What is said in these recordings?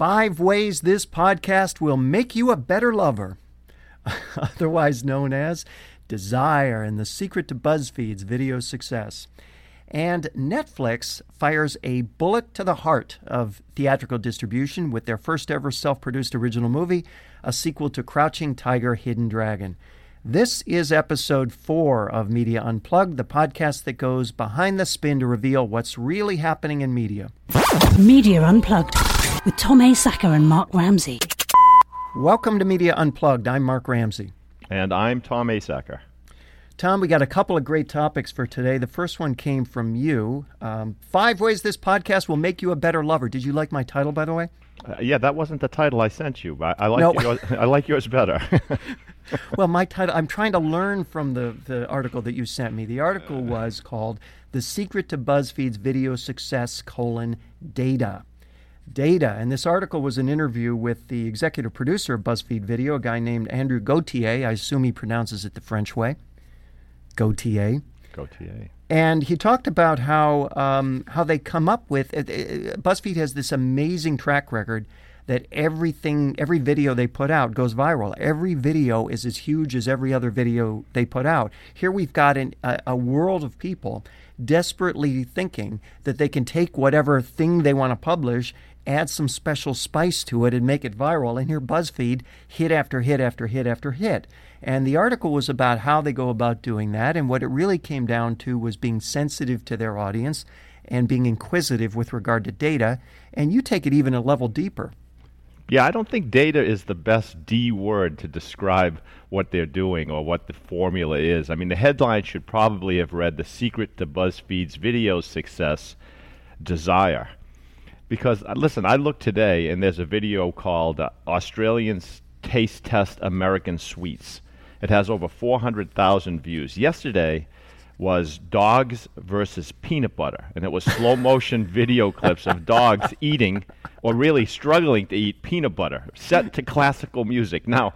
Five ways this podcast will make you a better lover, otherwise known as Desire and the Secret to BuzzFeed's video success. And Netflix fires a bullet to the heart of theatrical distribution with their first ever self produced original movie, a sequel to Crouching Tiger, Hidden Dragon. This is episode four of Media Unplugged, the podcast that goes behind the spin to reveal what's really happening in media. Media Unplugged with Tom Asacker and Mark Ramsey. Welcome to Media Unplugged. I'm Mark Ramsey. And I'm Tom Asacker. Tom, we got a couple of great topics for today. The first one came from you. Um, five ways this podcast will make you a better lover. Did you like my title, by the way? Uh, yeah, that wasn't the title I sent you. I, I like no. yours, I like yours better. well, my title. I'm trying to learn from the the article that you sent me. The article was called "The Secret to BuzzFeed's Video Success: colon Data." Data, and this article was an interview with the executive producer of BuzzFeed Video, a guy named Andrew Gauthier. I assume he pronounces it the French way. Gauthier. Gauthier. And he talked about how um, how they come up with uh, uh, BuzzFeed has this amazing track record that everything every video they put out goes viral. Every video is as huge as every other video they put out. Here we've got an, a, a world of people desperately thinking that they can take whatever thing they want to publish add some special spice to it and make it viral. And here BuzzFeed hit after hit after hit after hit. And the article was about how they go about doing that. And what it really came down to was being sensitive to their audience and being inquisitive with regard to data. And you take it even a level deeper. Yeah, I don't think data is the best D word to describe what they're doing or what the formula is. I mean, the headline should probably have read The Secret to BuzzFeed's Video Success Desire. Because, uh, listen, I looked today and there's a video called uh, Australians Taste Test American Sweets. It has over 400,000 views. Yesterday was dogs versus peanut butter, and it was slow motion video clips of dogs eating or really struggling to eat peanut butter, set to classical music. Now,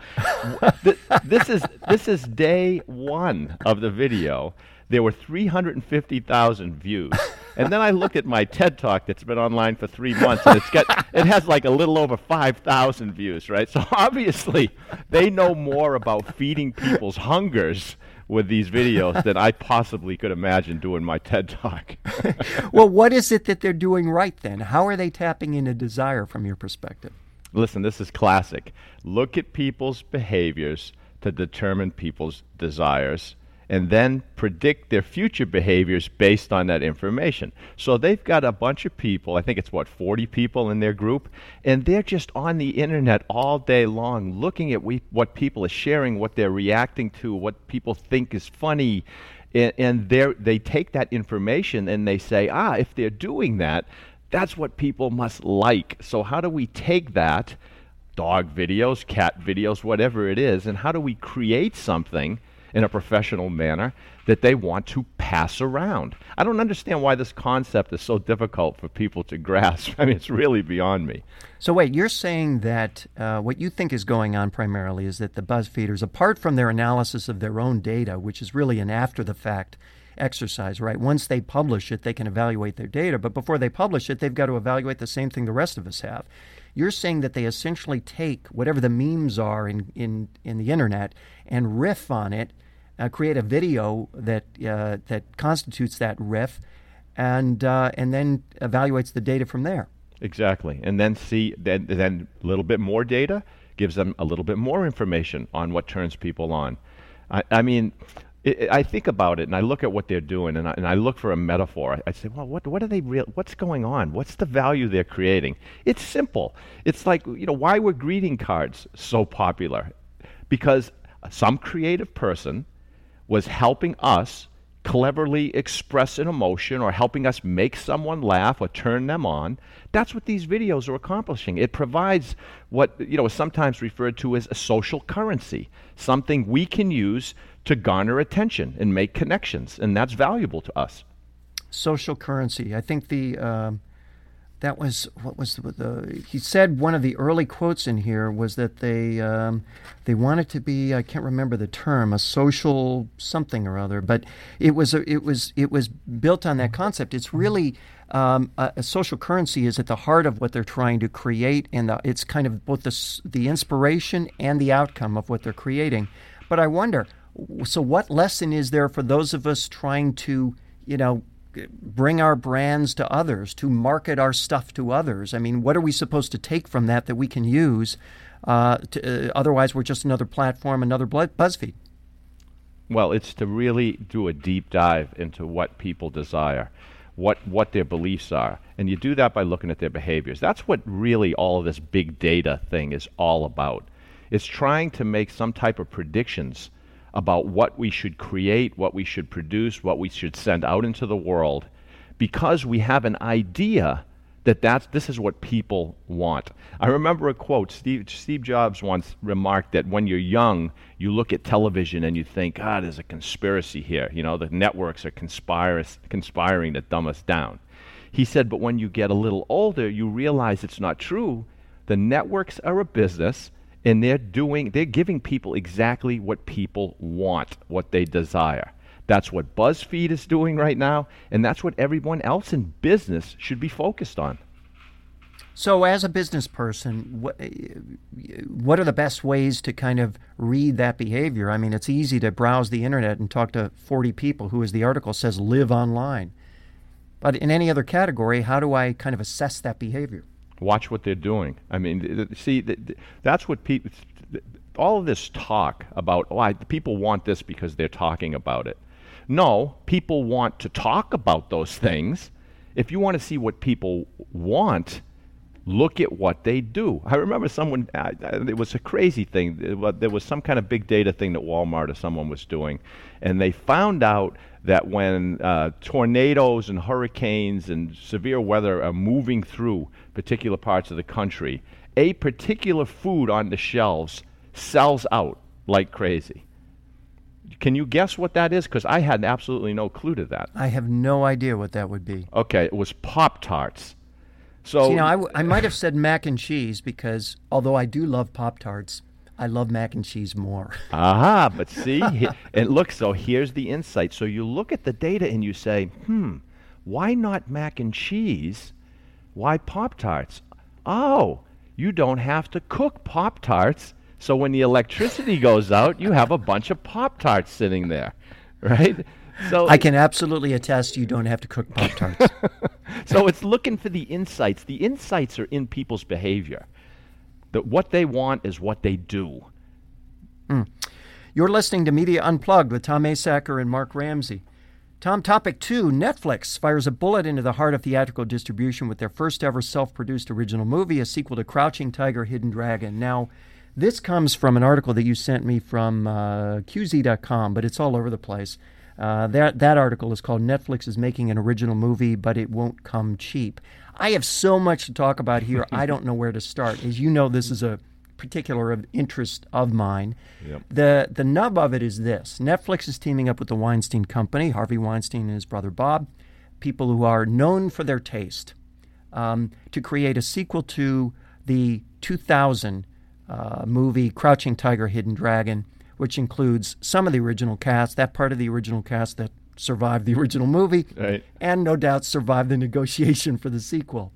th- this is this is day one of the video. There were 350,000 views. And then I look at my TED Talk that's been online for three months, and it's got it has like a little over 5,000 views, right? So obviously, they know more about feeding people's hungers with these videos than I possibly could imagine doing my TED Talk. well, what is it that they're doing right then? How are they tapping into desire from your perspective? Listen, this is classic. Look at people's behaviors to determine people's desires and then predict their future behaviors based on that information. So they've got a bunch of people, I think it's what, 40 people in their group, and they're just on the internet all day long looking at we, what people are sharing, what they're reacting to, what people think is funny. And, and they take that information and they say, ah, if they're doing that, that's what people must like. So, how do we take that, dog videos, cat videos, whatever it is, and how do we create something? In a professional manner that they want to pass around. I don't understand why this concept is so difficult for people to grasp. I mean, it's really beyond me. So, wait, you're saying that uh, what you think is going on primarily is that the BuzzFeeders, apart from their analysis of their own data, which is really an after the fact exercise, right? Once they publish it, they can evaluate their data, but before they publish it, they've got to evaluate the same thing the rest of us have. You're saying that they essentially take whatever the memes are in, in, in the internet and riff on it uh, create a video that uh, that constitutes that riff, and uh, and then evaluates the data from there. Exactly, and then see then then a little bit more data gives them a little bit more information on what turns people on. I, I mean. I think about it and I look at what they're doing and I, and I look for a metaphor. I, I say, well, what, what are they real? What's going on? What's the value they're creating? It's simple. It's like, you know, why were greeting cards so popular? Because some creative person was helping us cleverly express an emotion or helping us make someone laugh or turn them on. That's what these videos are accomplishing. It provides what you know is sometimes referred to as a social currency, something we can use to garner attention and make connections, and that's valuable to us. Social currency. I think the um, that was what was the, the, he said one of the early quotes in here was that they um, they wanted to be I can't remember the term a social something or other but it was a, it was it was built on that concept. It's really um, a, a, social currency is at the heart of what they're trying to create and the, it's kind of both the the inspiration and the outcome of what they're creating. But I wonder so what lesson is there for those of us trying to you know bring our brands to others, to market our stuff to others. I mean, what are we supposed to take from that that we can use? Uh, to, uh, otherwise, we're just another platform, another BuzzFeed. Well, it's to really do a deep dive into what people desire, what what their beliefs are, and you do that by looking at their behaviors. That's what really all of this big data thing is all about. It's trying to make some type of predictions about what we should create, what we should produce, what we should send out into the world, because we have an idea that that's, this is what people want. I remember a quote. Steve, Steve Jobs once remarked that when you're young, you look at television and you think, ah, there's a conspiracy here. You know, the networks are conspiring to dumb us down. He said, but when you get a little older, you realize it's not true. The networks are a business and they're doing they're giving people exactly what people want, what they desire. That's what BuzzFeed is doing right now, and that's what everyone else in business should be focused on. So, as a business person, what, eh, what are the best ways to kind of read that behavior? I mean, it's easy to browse the internet and talk to 40 people who, as the article says, live online. But in any other category, how do I kind of assess that behavior? Watch what they're doing. I mean, see, that's what people. All of this talk about, oh, people want this because they're talking about it. No, people want to talk about those things. If you want to see what people want, look at what they do. I remember someone, uh, it was a crazy thing. There was some kind of big data thing that Walmart or someone was doing, and they found out that when uh, tornadoes and hurricanes and severe weather are moving through particular parts of the country, a particular food on the shelves sells out like crazy. Can you guess what that is? Because I had absolutely no clue to that. I have no idea what that would be. Okay, it was Pop Tarts. So, you know, I, w- I might have said mac and cheese because although I do love Pop Tarts, I love mac and cheese more. Aha, but see, and look, so here's the insight. So you look at the data and you say, hmm, why not mac and cheese? Why Pop Tarts? Oh, you don't have to cook Pop Tarts. So when the electricity goes out, you have a bunch of Pop Tarts sitting there, right? So I can absolutely attest you don't have to cook Pop Tarts. so it's looking for the insights. The insights are in people's behavior that what they want is what they do. Mm. You're listening to Media Unplugged with Tom Asacker and Mark Ramsey. Tom, topic two Netflix fires a bullet into the heart of theatrical distribution with their first ever self produced original movie, a sequel to Crouching Tiger, Hidden Dragon. Now, this comes from an article that you sent me from uh, QZ.com, but it's all over the place. Uh, that, that article is called Netflix is Making an Original Movie, but It Won't Come Cheap. I have so much to talk about here. I don't know where to start. As you know, this is a particular of interest of mine. Yep. The the nub of it is this: Netflix is teaming up with the Weinstein Company, Harvey Weinstein and his brother Bob, people who are known for their taste, um, to create a sequel to the 2000 uh, movie Crouching Tiger, Hidden Dragon, which includes some of the original cast, that part of the original cast that survived the original movie, right. and no doubt survived the negotiation for the sequel.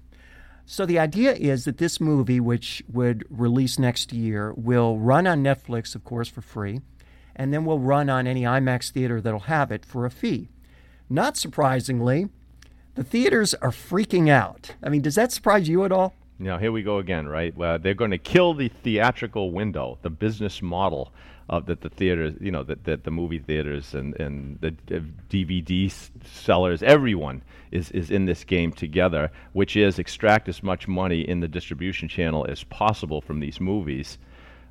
So the idea is that this movie, which would release next year, will run on Netflix, of course, for free, and then will run on any IMAX theater that'll have it for a fee. Not surprisingly, the theaters are freaking out. I mean, does that surprise you at all? Now, here we go again, right? Well, they're going to kill the theatrical window, the business model of that the theaters, you know, that the, the movie theaters and, and the DVD sellers, everyone is, is in this game together, which is extract as much money in the distribution channel as possible from these movies.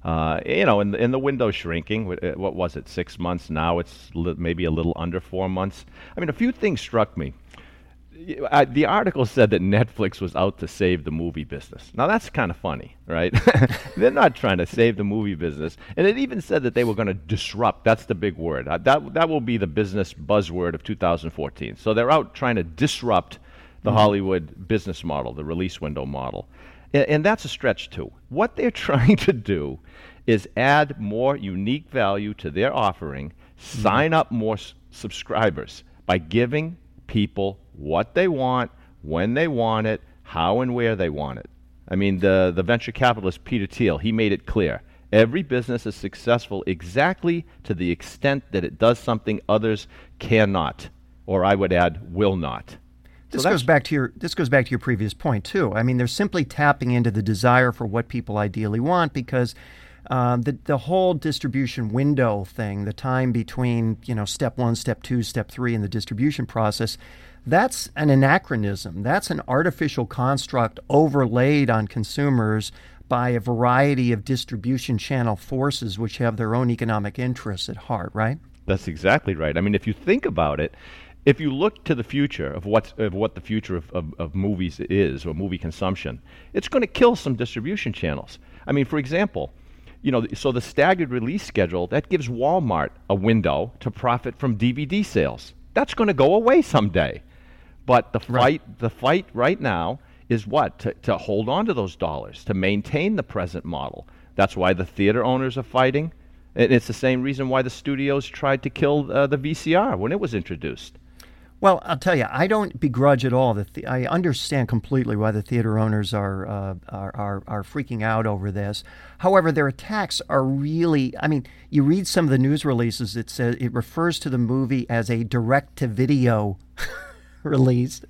Uh, you know, and, and the window shrinking. Uh, what was it? Six months. Now it's li- maybe a little under four months. I mean, a few things struck me. I, the article said that Netflix was out to save the movie business. Now that's kind of funny, right? They're not trying to save the movie business, and it even said that they were going to disrupt. That's the big word. Uh, that that will be the business buzzword of 2014. So they're out trying to disrupt the Hollywood business model, the release window model. And, and that's a stretch too. What they're trying to do is add more unique value to their offering, sign up more s- subscribers by giving people what they want, when they want it, how and where they want it. I mean, the, the venture capitalist Peter Thiel, he made it clear. Every business is successful exactly to the extent that it does something others cannot, or I would add, will not. This that's- goes back to your this goes back to your previous point too. I mean, they're simply tapping into the desire for what people ideally want because um, the the whole distribution window thing, the time between you know step one, step two, step three in the distribution process, that's an anachronism. That's an artificial construct overlaid on consumers by a variety of distribution channel forces which have their own economic interests at heart. Right? That's exactly right. I mean, if you think about it, if you look to the future of what of what the future of, of, of movies is or movie consumption, it's going to kill some distribution channels. I mean, for example, you know, so the staggered release schedule that gives Walmart a window to profit from DVD sales. That's going to go away someday. But the Right. fight, the fight right now is what to, to hold on to those dollars to maintain the present model. That's why the theater owners are fighting. And it's the same reason why the studios tried to kill uh, the VCR when it was introduced. Well, I'll tell you, I don't begrudge at all. that the, I understand completely why the theater owners are, uh, are, are are freaking out over this. However, their attacks are really. I mean, you read some of the news releases. It says it refers to the movie as a direct-to-video release,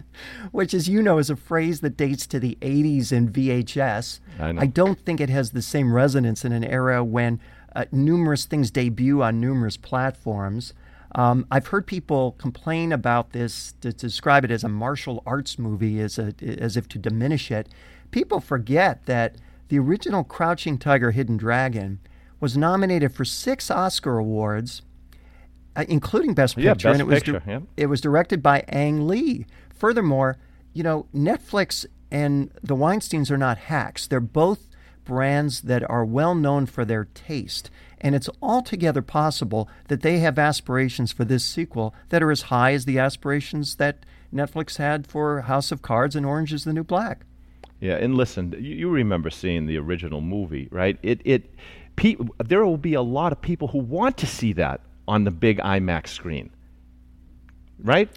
which, as you know, is a phrase that dates to the '80s and VHS. I know. don't think it has the same resonance in an era when uh, numerous things debut on numerous platforms. Um, I've heard people complain about this to describe it as a martial arts movie, as a, as if to diminish it. People forget that the original Crouching Tiger, Hidden Dragon was nominated for six Oscar awards, uh, including Best Picture. Yeah, and Best it was Picture, yeah. it was directed by Ang Lee. Furthermore, you know, Netflix and the Weinsteins are not hacks. They're both brands that are well known for their taste. And it's altogether possible that they have aspirations for this sequel that are as high as the aspirations that Netflix had for House of Cards and Orange is the New Black. Yeah, and listen, you, you remember seeing the original movie, right? It it pe- there will be a lot of people who want to see that on the big IMAX screen, right?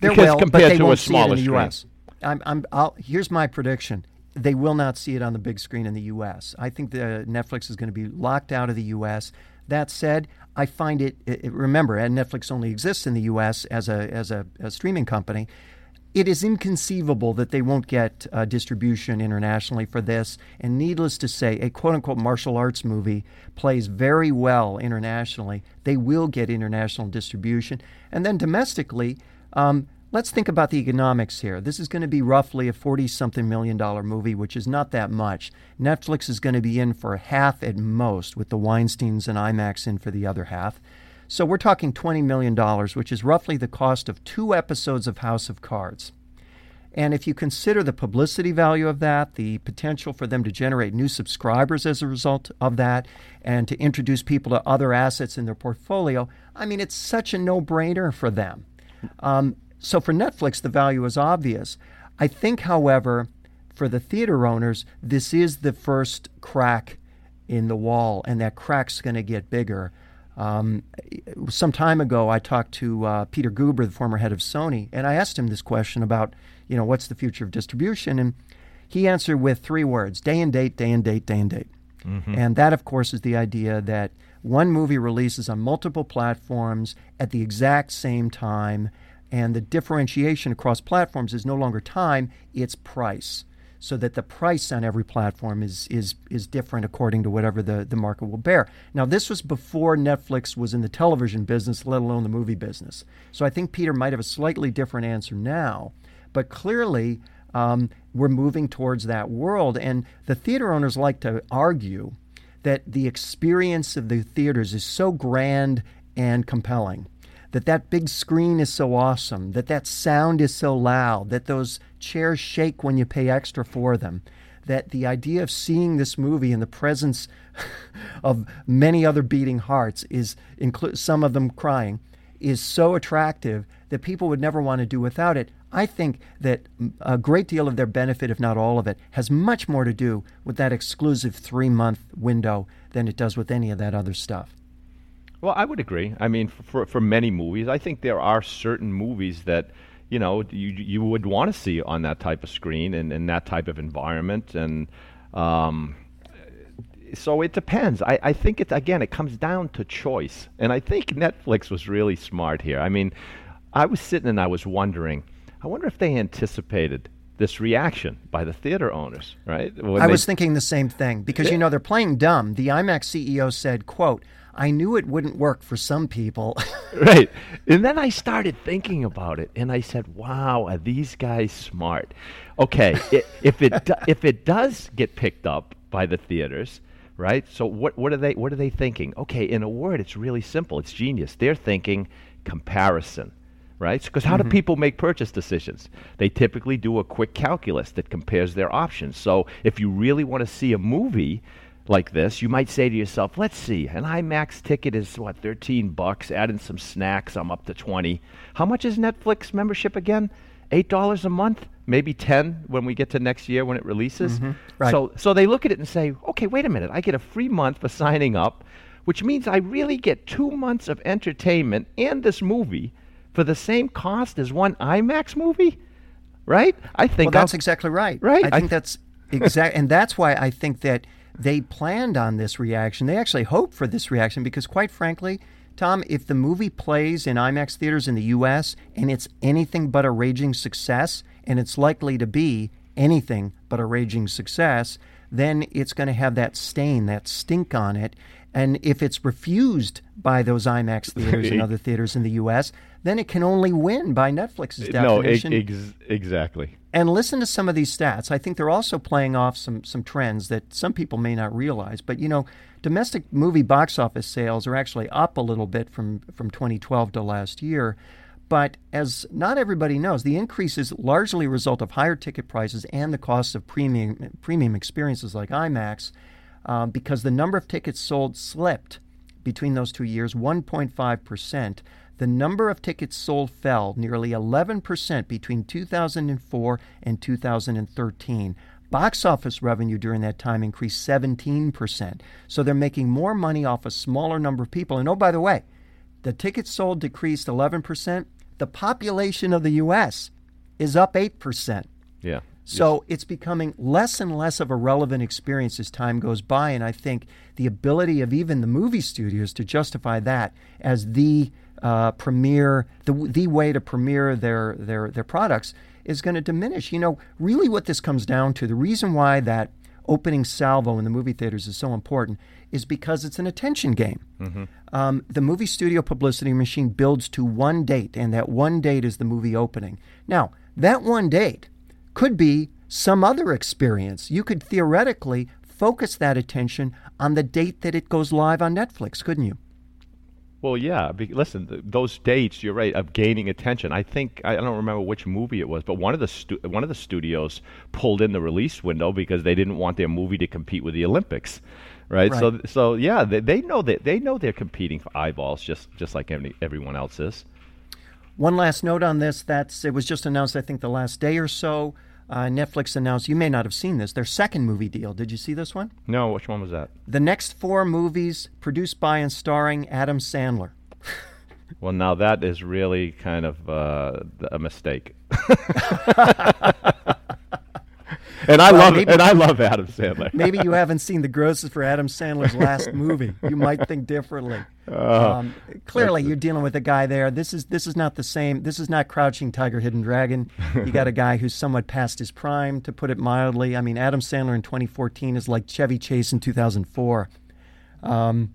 There because will, compared but they to won't a smaller see it in the. U.S. I'm, I'm, I'll, here's my prediction: they will not see it on the big screen in the U.S. I think the Netflix is going to be locked out of the U.S. That said, I find it. it it- remember, and Netflix only exists in the U.S. as a as a, a streaming company. It is inconceivable that they won't get uh, distribution internationally for this. And needless to say, a quote unquote martial arts movie plays very well internationally. They will get international distribution. And then domestically, um, let's think about the economics here. This is going to be roughly a 40 something million dollar movie, which is not that much. Netflix is going to be in for half at most, with the Weinsteins and IMAX in for the other half. So we're talking $20 million, which is roughly the cost of two episodes of House of Cards. And if you consider the publicity value of that, the potential for them to generate new subscribers as a result of that, and to introduce people to other assets in their portfolio, I mean, it's such a no brainer for them. Um, so for Netflix, the value is obvious. I think, however, for the theater owners, this is the first crack in the wall, and that crack's going to get bigger. Um, some time ago, I talked to uh, Peter Guber, the former head of Sony, and I asked him this question about, you know, what's the future of distribution? And he answered with three words day and date, day and date, day and date. And that, of course, is the idea that one movie releases on multiple platforms at the exact same time, and the differentiation across platforms is no longer time, it's price. So that the price on every platform is is is different according to whatever the, the market will bear. Now this was before Netflix was in the television business, let alone the movie business. So I think Peter might have a slightly different answer now. But clearly um, we're moving towards that world. And the theater owners like to argue that the experience of the theaters is so grand and compelling that that big screen is so awesome that that sound is so loud that those chairs shake when you pay extra for them that the idea of seeing this movie in the presence of many other beating hearts is include some of them crying is so attractive that people would never want to do without it I think that a great deal of their benefit, if not all of it, has much more to do with that exclusive three month window than it does with any of that other stuff. Well, I would agree. I mean, for for many movies, I think there are certain movies that you know you you would want to see on that type of screen and in that type of environment, and um, so it depends. I, I think it again it comes down to choice, and I think Netflix was really smart here. I mean, I was sitting and I was wondering, I wonder if they anticipated this reaction by the theater owners, right? When I was thinking the same thing because yeah. you know they're playing dumb. The IMAX CEO said, "quote." I knew it wouldn't work for some people. right. And then I started thinking about it and I said, wow, are these guys smart? Okay, it, if, it do, if it does get picked up by the theaters, right? So what, what, are they, what are they thinking? Okay, in a word, it's really simple. It's genius. They're thinking comparison right? Because how mm-hmm. do people make purchase decisions? They typically do a quick calculus that compares their options. So if you really want to see a movie like this, you might say to yourself, let's see, an IMAX ticket is what, 13 bucks, add in some snacks, I'm up to 20. How much is Netflix membership again? $8 a month? Maybe 10 when we get to next year when it releases. Mm-hmm. Right. So so they look at it and say, "Okay, wait a minute. I get a free month for signing up, which means I really get 2 months of entertainment and this movie for the same cost as one IMAX movie?" Right? I think Well, that's I'll, exactly right. Right. I think I, that's exact and that's why I think that they planned on this reaction. They actually hoped for this reaction because, quite frankly, Tom, if the movie plays in IMAX theaters in the U.S. and it's anything but a raging success, and it's likely to be anything but a raging success, then it's going to have that stain, that stink on it. And if it's refused by those IMAX theaters and other theaters in the U.S., then it can only win by Netflix's definition. No, ex- exactly. And listen to some of these stats. I think they're also playing off some some trends that some people may not realize. But you know, domestic movie box office sales are actually up a little bit from from 2012 to last year. But as not everybody knows, the increase is largely a result of higher ticket prices and the cost of premium premium experiences like IMAX, uh, because the number of tickets sold slipped between those two years 1.5 percent the number of tickets sold fell nearly 11% between 2004 and 2013. Box office revenue during that time increased 17%. So they're making more money off a smaller number of people. And oh, by the way, the tickets sold decreased 11%. The population of the U.S. is up 8%. Yeah. So yes. it's becoming less and less of a relevant experience as time goes by. And I think the ability of even the movie studios to justify that as the uh, premiere the the way to premiere their their their products is going to diminish. You know, really, what this comes down to, the reason why that opening salvo in the movie theaters is so important is because it's an attention game. Mm-hmm. Um, the movie studio publicity machine builds to one date, and that one date is the movie opening. Now, that one date could be some other experience. You could theoretically focus that attention on the date that it goes live on Netflix, couldn't you? Well, yeah. Be, listen, th- those dates, you're right, of gaining attention. I think I, I don't remember which movie it was, but one of the stu- one of the studios pulled in the release window because they didn't want their movie to compete with the Olympics, right? right. So, so yeah, they, they know that they know they're competing for eyeballs, just just like any, everyone else is. One last note on this: that's it was just announced, I think, the last day or so. Uh, Netflix announced, you may not have seen this, their second movie deal. Did you see this one? No, which one was that? The next four movies produced by and starring Adam Sandler. well, now that is really kind of uh, a mistake. and I well, love maybe, and I love Adam Sandler. maybe you haven't seen the grosses for Adam Sandler's last movie. You might think differently. Uh, um, clearly, you're dealing with a guy there. This is this is not the same. This is not Crouching Tiger, Hidden Dragon. You got a guy who's somewhat past his prime, to put it mildly. I mean, Adam Sandler in 2014 is like Chevy Chase in 2004. Um,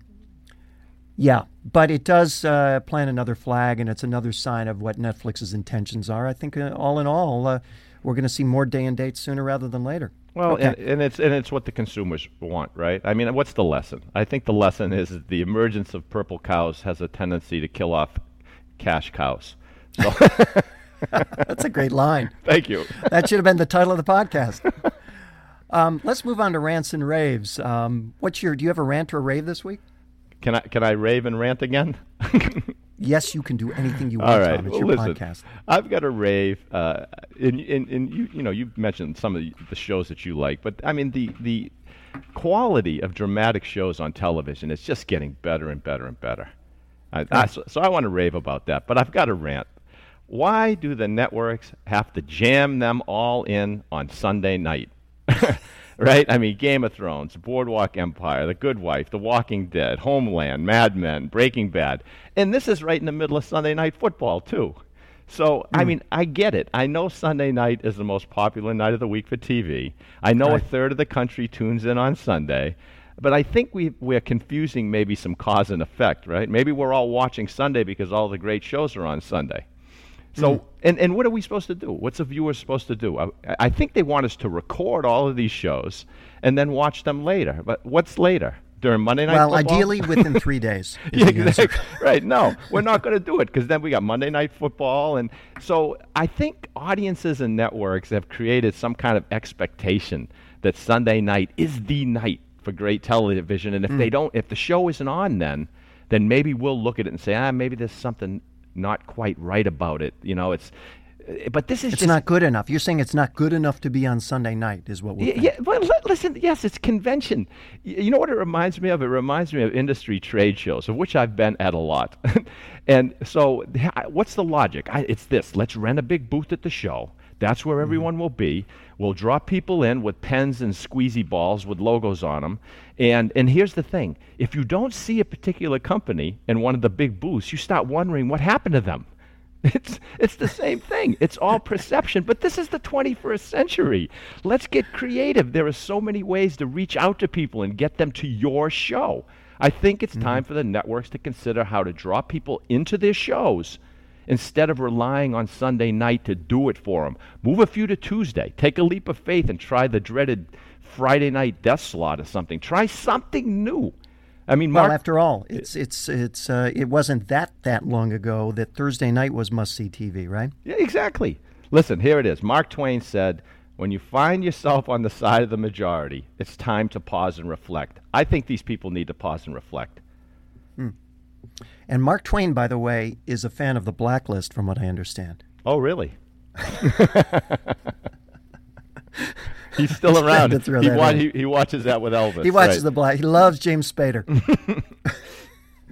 yeah, but it does uh, plant another flag, and it's another sign of what Netflix's intentions are. I think, uh, all in all, uh, we're going to see more day and dates sooner rather than later. Well, okay. and, and, it's and it's what the consumers want, right? I mean, what's the lesson? I think the lesson is the emergence of purple cows has a tendency to kill off cash cows. So That's a great line. Thank you. That should have been the title of the podcast. Um, let's move on to rants and raves. Um, what's your? Do you have a rant or a rave this week? Can I can I rave and rant again? Yes, you can do anything you want, All right, Tom. It's well, your listen, podcast. I've got a rave, uh, and, and, and you you know you've mentioned some of the, shows that you like, but I mean the the quality of dramatic shows on television is just getting better and better and better. I, I, so, so I want to rave about that, but I've got a rant. Why do the networks have to jam them all in on Sunday night? right? I mean, Game of Thrones, Boardwalk Empire, The Good Wife, The Walking Dead, Homeland, Mad Men, Breaking Bad. And this is right in the middle of Sunday night football, too. So, I hmm. mean, I get it. I know Sunday night is the most popular night of the week for TV. I know a third of the country tunes in on Sunday. But I think we, we're confusing maybe some cause and effect, right? Maybe we're all watching Sunday because all the great shows are on Sunday. So, and, and what are we supposed to do? What's a viewer supposed to do? I, I think they want us to record all of these shows and then watch them later. But what's later? During Monday Night Well, Football? ideally within three days. Yeah, exactly. right. No, we're not going to do it because then we got Monday Night Football, and so I think audiences and networks have created some kind of expectation that Sunday night is the night for great television, and if Hmm. they don't, if the show isn't on, then then maybe we'll look at it and say, ah, maybe there's something not quite right about it. You know, it's. But this is It's just not good enough. You're saying it's not good enough to be on Sunday night, is what we're yeah, yeah, well, li- listen, yes, it's convention. You know what it reminds me of? It reminds me of industry trade shows, of which I've been at a lot. and so, what's the logic? I, it's this let's rent a big booth at the show. That's where hmm. everyone will be. We'll draw people in with pens and squeezy balls with logos on them. And, and here's the thing if you don't see a particular company in one of the big booths, you start wondering what happened to them. It's, it's the same thing. It's all perception. But this is the 21st century. Let's get creative. There are so many ways to reach out to people and get them to your show. I think it's hmm. time for the networks to consider how to draw people into their shows instead of relying on Sunday night to do it for them. Move a few to Tuesday. Take a leap of faith and try the dreaded Friday night death slot or something. Try something new. I mean, Well, after all, it's it's it's uh, it wasn't that that long ago that Thursday night was must see TV, right? Yeah, exactly. Listen, here it is. Mark Twain said, When you find yourself on the side of the majority, it's time to pause and reflect. I think these people need to pause and reflect. And Mark Twain, by the way, is a fan of the Blacklist, from what I understand. Oh, really? He's still around. He, wa- he, he watches that with Elvis. He watches right. the Black. He loves James Spader.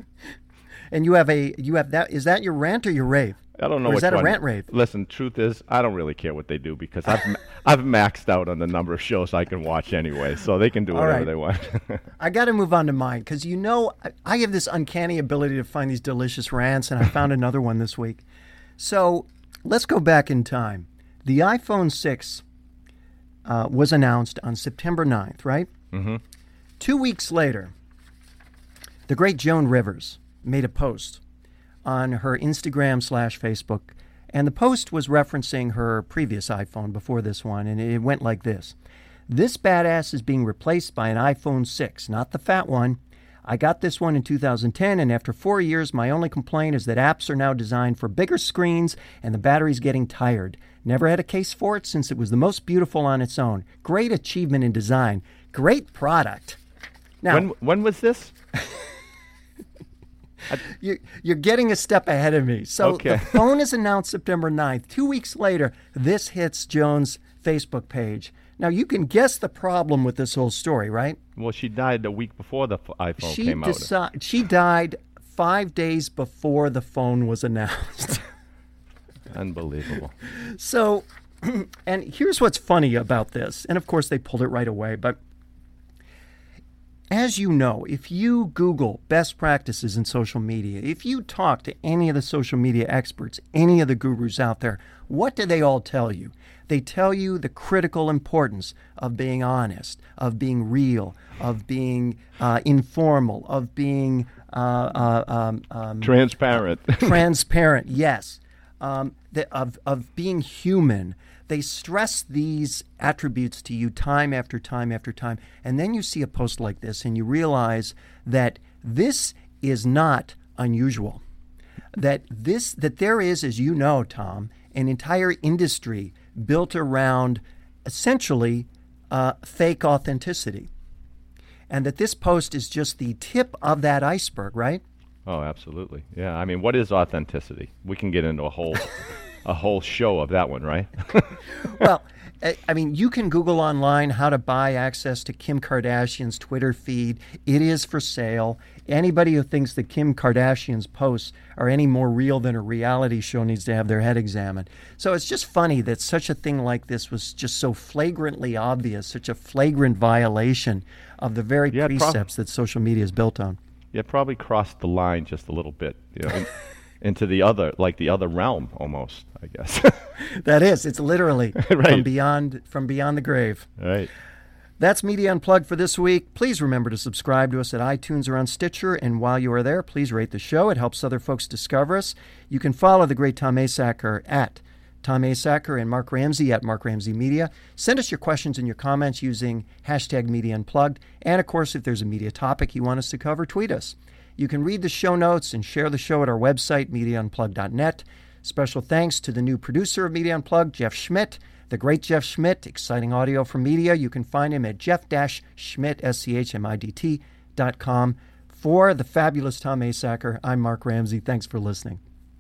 and you have a you have that. Is that your rant or your rave? I don't know Or is that a one. rant rave? Listen, truth is, I don't really care what they do because I've I've maxed out on the number of shows I can watch anyway, so they can do whatever right. they want. I got to move on to mine because you know I, I have this uncanny ability to find these delicious rants, and I found another one this week. So let's go back in time. The iPhone 6 uh, was announced on September 9th, right? Mm-hmm. Two weeks later, the great Joan Rivers made a post on her Instagram slash Facebook, and the post was referencing her previous iPhone before this one, and it went like this. This badass is being replaced by an iPhone 6, not the fat one. I got this one in 2010, and after four years, my only complaint is that apps are now designed for bigger screens and the battery's getting tired. Never had a case for it since it was the most beautiful on its own. Great achievement in design. Great product. Now, when when was this? you, you're getting a step ahead of me. So Okay. the phone is announced September 9th. Two weeks later, this hits Joan's Facebook page. Now, you can guess the problem with this whole story, right? Well, she died a week before the iPhone she came out. she died five days before the phone was announced. Unbelievable. so, and here's what's funny about this. And of course, they pulled it right away. But as you know, if you Google best practices in social media, if you talk to any of the social media experts, any of the gurus out there, what do they all tell you? They tell you the critical importance of being honest, of being real, of being uh, informal, of being uh, uh, um, um, Transparent. transparent, yes, um, the, of, of being human. They stress these attributes to you time after time after time. And then you see a post like this and you realize that this is not unusual. That this that there is, as you know, Tom, an entire industry built around essentially uh, fake authenticity. And that this post is just the tip of that iceberg, right? Oh, absolutely. Yeah. I mean, what is authenticity? We can get into a whole a whole show of that one, right? well, I mean, you can Google online how to buy access to Kim Kardashian's Twitter feed. It is for sale. Anybody who thinks that Kim Kardashian's posts are any more real than a reality show needs to have their head examined. So it's just funny that such a thing like this was just so flagrantly obvious, such a flagrant violation of the very Yeah, prob- precepts that social media is built on. yeah, probably crossed the line just a little bit, you know, into the other, like the other realm, almost. I guess. That is, it's literally from beyond from beyond the grave. right. That's Media Unplugged for this week. Please remember to subscribe to us at iTunes or on Stitcher. And while you are there, please rate the show. It helps other folks discover us. You can follow the great Tom Asacker at Tom Asacker and Mark Ramsey at Mark Ramsey Media. Send us your questions and your comments using hashtag Media Unplugged. And of course, if there's a media topic you want us to cover, tweet us. You can read the show notes and share the show at our website, MediaUnplugged.net. Special thanks to the new producer of Media Unplugged, Jeff Schmidt. The great Jeff Schmidt, exciting audio from media. You can find him at jeff-schmidt, S-C-H-M-I-D-T dot. For the fabulous Tom Asacker, I'm Mark Ramsey. Thanks for listening.